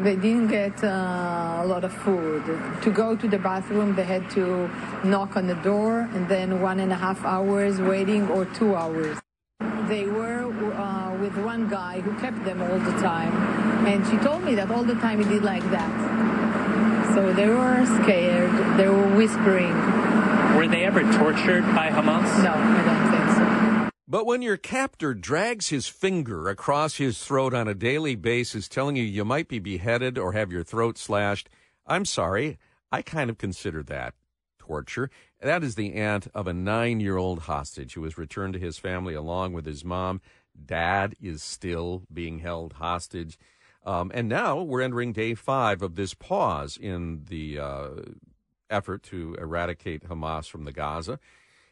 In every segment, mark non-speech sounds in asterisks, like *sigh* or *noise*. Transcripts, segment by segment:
They didn't get uh, a lot of food. To go to the bathroom, they had to knock on the door and then one and a half hours waiting or two hours. They were uh, with one guy who kept them all the time. And she told me that all the time he did like that. So they were scared. They were whispering. Were they ever tortured by Hamas? No, I don't think so. But when your captor drags his finger across his throat on a daily basis, telling you you might be beheaded or have your throat slashed, I'm sorry, I kind of consider that torture. That is the aunt of a nine year old hostage who was returned to his family along with his mom. Dad is still being held hostage. Um, and now we're entering day five of this pause in the uh, effort to eradicate Hamas from the Gaza.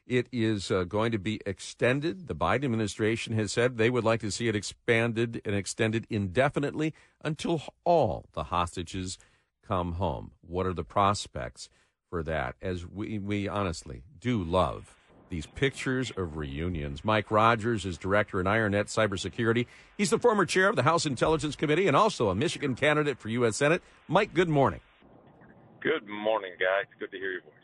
It is uh, going to be extended. The Biden administration has said they would like to see it expanded and extended indefinitely until all the hostages come home. What are the prospects for that? As we, we honestly do love these pictures of reunions. Mike Rogers is director in IronNet Cybersecurity. He's the former chair of the House Intelligence Committee and also a Michigan candidate for U.S. Senate. Mike, good morning. Good morning, guys. Good to hear your voice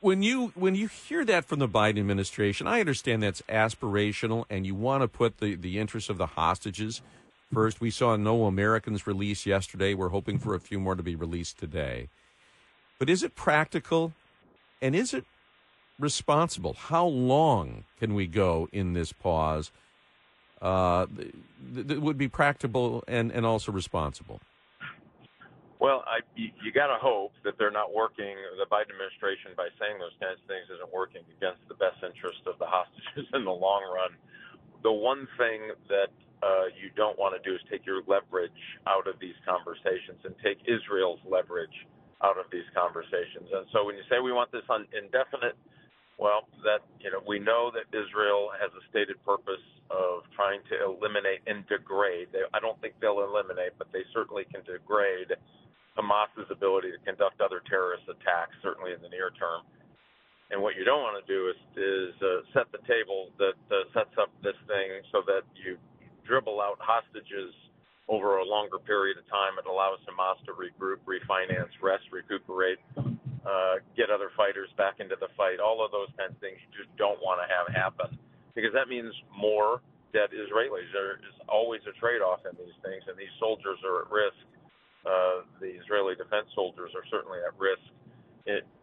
when you when you hear that from the Biden administration, I understand that's aspirational, and you want to put the the interests of the hostages first. We saw no Americans released yesterday. We're hoping for a few more to be released today. But is it practical, and is it responsible? How long can we go in this pause? Uh, that would be practical and, and also responsible. Well, I, you, you got to hope that they're not working, the Biden administration, by saying those kinds of things, isn't working against the best interest of the hostages *laughs* in the long run. The one thing that uh, you don't want to do is take your leverage out of these conversations and take Israel's leverage out of these conversations. And so when you say we want this on indefinite, well, that you know we know that Israel has a stated purpose of trying to eliminate and degrade. They, I don't think they'll eliminate, but they certainly can degrade Hamas's ability to conduct other terrorist attacks, certainly in the near term. And what you don't want to do is, is uh, set the table that uh, sets up this thing so that you dribble out hostages over a longer period of time. It allows Hamas to regroup, refinance, rest, recuperate, uh, get other fighters back into the fight. All of those kinds of things you just don't want to have happen because that means more dead Israelis. There is always a trade off in these things, and these soldiers are at risk uh, the Israeli defense soldiers are certainly at risk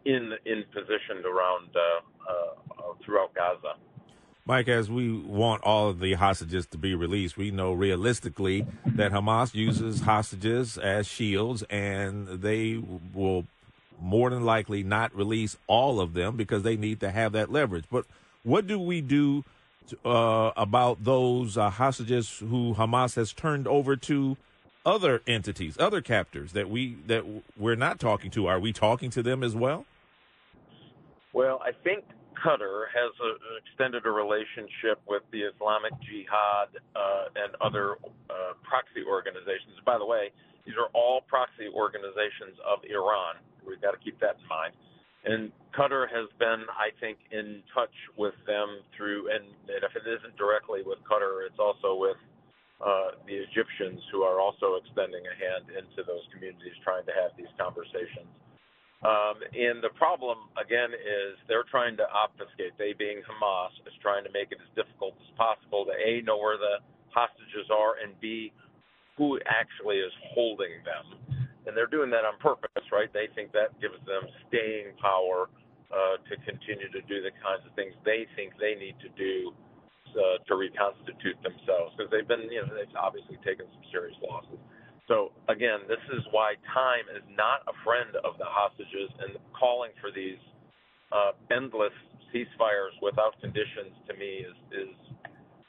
in in positioned around uh, uh, throughout Gaza. Mike, as we want all of the hostages to be released, we know realistically that Hamas uses hostages as shields, and they will more than likely not release all of them because they need to have that leverage. But what do we do to, uh, about those uh, hostages who Hamas has turned over to other entities, other captors that we that we're not talking to? Are we talking to them as well? Well, I think Qatar has a, extended a relationship with the Islamic Jihad uh, and other uh, proxy organizations. By the way, these are all proxy organizations of Iran. We've got to keep that in mind. And Qatar has been, I think, in touch with them through, and, if it isn't directly with Qatar, it's also with uh, the Egyptians who are also extending a hand into those communities trying to have these conversations. Um, and the problem, again, is they're trying to obfuscate. They, being Hamas, is trying to make it as difficult as possible to A, know where the hostages are, and B, who actually is holding them. And they're doing that on purpose, right? They think that gives them staying power uh, to continue to do the kinds of things they think they need to do uh, to reconstitute themselves because they've been, you know, they've obviously taken some serious losses. So again, this is why time is not a friend of the hostages, and calling for these uh, endless ceasefires without conditions to me is is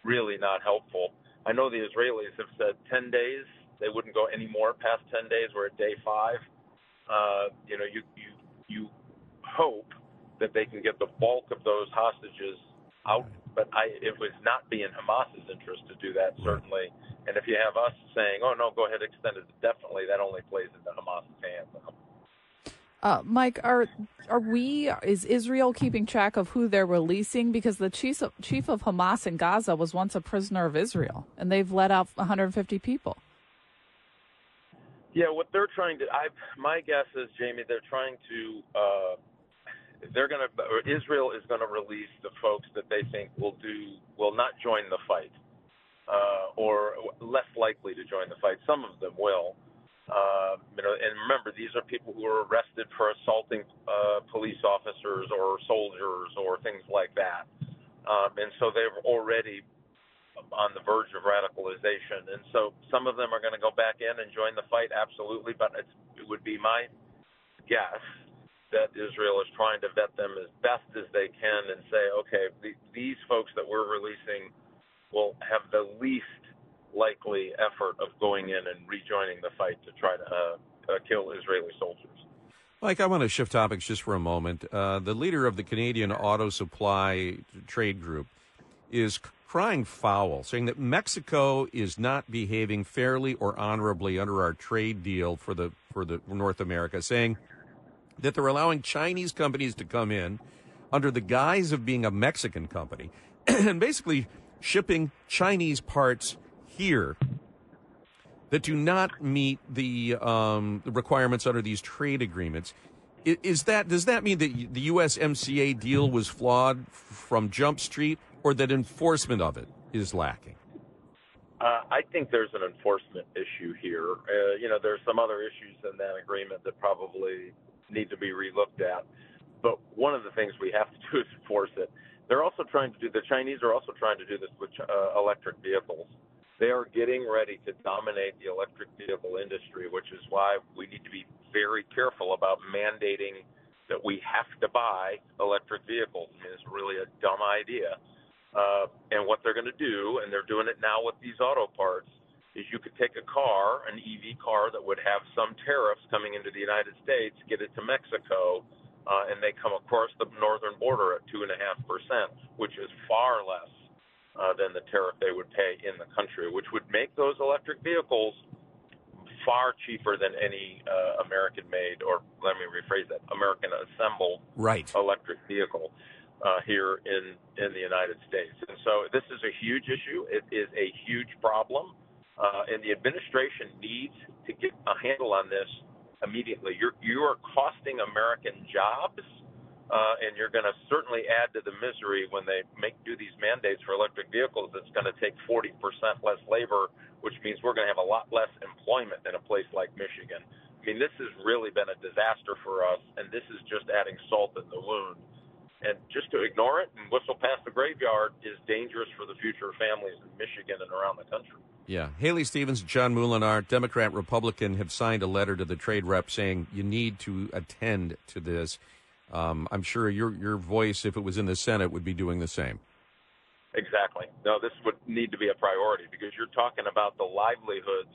really not helpful. I know the Israelis have said 10 days; they wouldn't go any more past 10 days. We're at day five. Uh, you know, you you you hope that they can get the bulk of those hostages out but I, it would not be in Hamas's interest to do that, certainly. And if you have us saying, "Oh no, go ahead, extend it," definitely that only plays into Hamas's hands. Uh, Mike, are are we? Is Israel keeping track of who they're releasing? Because the chief of, chief of Hamas in Gaza was once a prisoner of Israel, and they've let out 150 people. Yeah, what they're trying to, I, my guess is, Jamie, they're trying to, uh, they're going to, Israel is going to release the folks that they think will do, will not join the fight, uh, or less likely to join the fight. Some of them will. Uh, you know, and remember, these are people who are arrested for assaulting uh, police officers or soldiers or things like that, um, and so they're already on the verge of radicalization. And so some of them are going to go back in and join the fight, absolutely. But it would be my guess that Israel is trying to vet them as best as they can and say, okay, the, these folks that we're releasing will have the least likely effort of going in and rejoining the fight to try to uh, uh, kill Israeli soldiers. Mike, I want to shift topics just for a moment. Uh, the leader of the Canadian Auto Supply Trade Group is crying foul, saying that Mexico is not behaving fairly or honorably under our trade deal for the for the North America, saying that they're allowing Chinese companies to come in under the guise of being a Mexican company *clears throat* and basically shipping Chinese parts here that do not meet the, um, requirements under these trade agreements. Is that does that mean that the USMCA deal was flawed from Jump Street, or that enforcement of it is lacking? Uh, I think there's an enforcement issue here. Uh, you know, there's some other issues in that agreement that probably need to be relooked at. But one of the things we have to do is enforce it. They're also trying to do. The Chinese are also trying to do this with uh, electric vehicles. They are getting ready to dominate the electric vehicle industry, which is why we need to be very careful about mandating that we have to buy electric vehicles. I mean, it's really a dumb idea. Uh, and what they're going to do, and they're doing it now with these auto parts, is you could take a car, an EV car that would have some tariffs coming into the United States, get it to Mexico, uh, and they come across the northern border at two and a half percent, which is far less uh, than the tariff they would pay in the country, which would make those electric vehicles far cheaper than any uh, American-made, or let me rephrase that, American-assembled right. electric vehicle uh, here in in the United States. And so this is a huge issue. It is a huge problem, uh, and the administration needs to get a handle on this immediately. You're you are costing American jobs uh, and you're going to certainly add to the misery when they make do these mandates for electric vehicles. It's going to take 40% less labor, which means we're going to have a lot less employment in a place like Michigan. I mean, this has really been a disaster for us, and this is just adding salt in the wound. And just to ignore it and whistle past the graveyard is dangerous for the future of families in Michigan and around the country. Yeah. Haley Stevens, John Moolenaar, Democrat, Republican, have signed a letter to the trade rep saying you need to attend to this. Um, I'm sure your your voice, if it was in the Senate, would be doing the same. Exactly. No, this would need to be a priority because you're talking about the livelihoods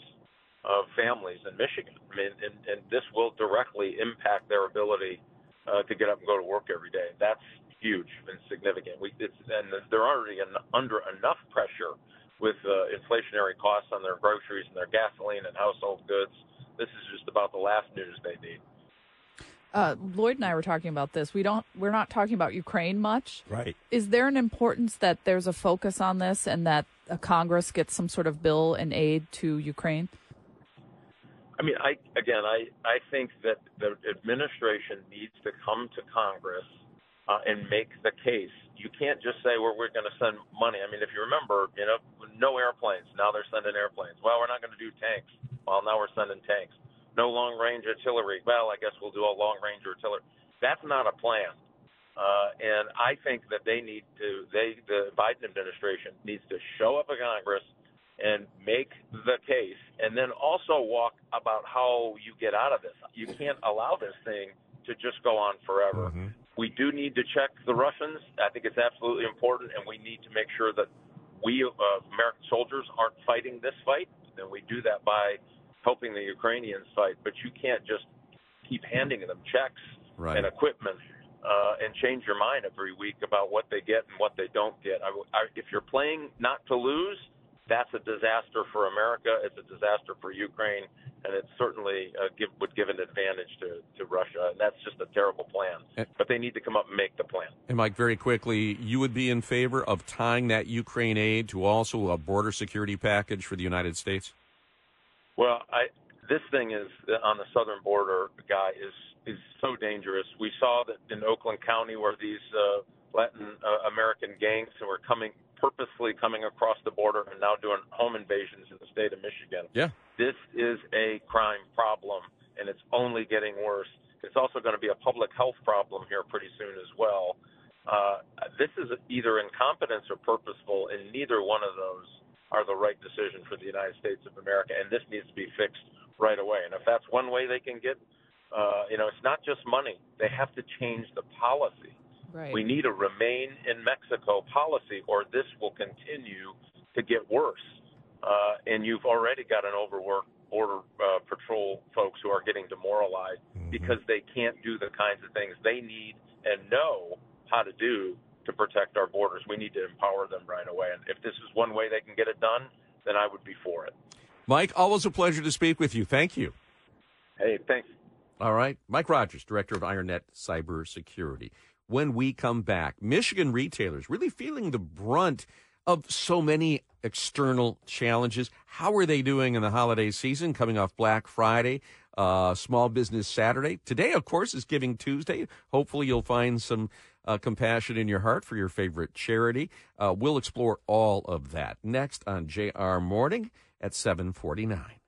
of families in Michigan. I mean, and, and this will directly impact their ability uh, to get up and go to work every day. That's huge and significant. We, it's, and they're already in, under enough pressure with uh, inflationary costs on their groceries and their gasoline and household goods. This is just about the last news they need. Uh, Lloyd and I were talking about this. We don't. We're not talking about Ukraine much. Right. Is there an importance that there's a focus on this and that Congress gets some sort of bill and aid to Ukraine? I mean, I again, I I think that the administration needs to come to Congress uh, and make the case. You can't just say well, we're going to send money. I mean, if you remember, you know, no airplanes. Now they're sending airplanes. Well, we're not going to do tanks. Well, now we're sending tanks no long range artillery. Well, I guess we'll do a long range artillery. That's not a plan. Uh, and I think that they need to, they, the Biden administration needs to show up at Congress and make the case, and then also walk about how you get out of this. You can't allow this thing to just go on forever. Mm-hmm. We do need to check the Russians. I think it's absolutely important, and we need to make sure that we, uh, American soldiers, aren't fighting this fight. And we do that by helping the Ukrainians fight, but you can't just keep handing them checks right. and equipment uh, and change your mind every week about what they get and what they don't get. I, I, if you're playing not to lose, that's a disaster for America. It's a disaster for Ukraine, and it certainly uh, give, would give an advantage to, to Russia. And that's just a terrible plan. But they need to come up and make the plan. And Mike, very quickly, you would be in favor of tying that Ukraine aid to also a border security package for the United States? Well, I this thing is on the southern border, guy is is so dangerous. We saw that in Oakland County where these uh, Latin uh, American gangs were coming purposely coming across the border and now doing home invasions in the state of Michigan. Yeah. This is a crime problem and it's only getting worse. It's also going to be a public health problem here pretty soon as well. Uh, this is either incompetence or purposeful, and neither one of those are the right decision for the United States of America, and this needs to be fixed right away. And if that's one way they can get, uh, you know, it's not just money. They have to change the policy. Right. We need a remain in Mexico policy, or this will continue to get worse. Uh, and you've already got an overworked border uh, patrol folks who are getting demoralized mm-hmm. because they can't do the kinds of things they need and know how to do to protect our borders. We need to empower them right away. And if this is one way they can get it done, then I would be for it. Mike, always a pleasure to speak with you. Thank you. Hey, thanks. All right. Mike Rogers, Director of IronNet Cybersecurity. When we come back, Michigan retailers really feeling the brunt of so many external challenges. How are they doing in the holiday season coming off Black Friday, uh, Small Business Saturday? Today, of course, is Giving Tuesday. Hopefully, you'll find some uh, compassion in your heart for your favorite charity. Uh, we'll explore all of that next on JR Morning at 749.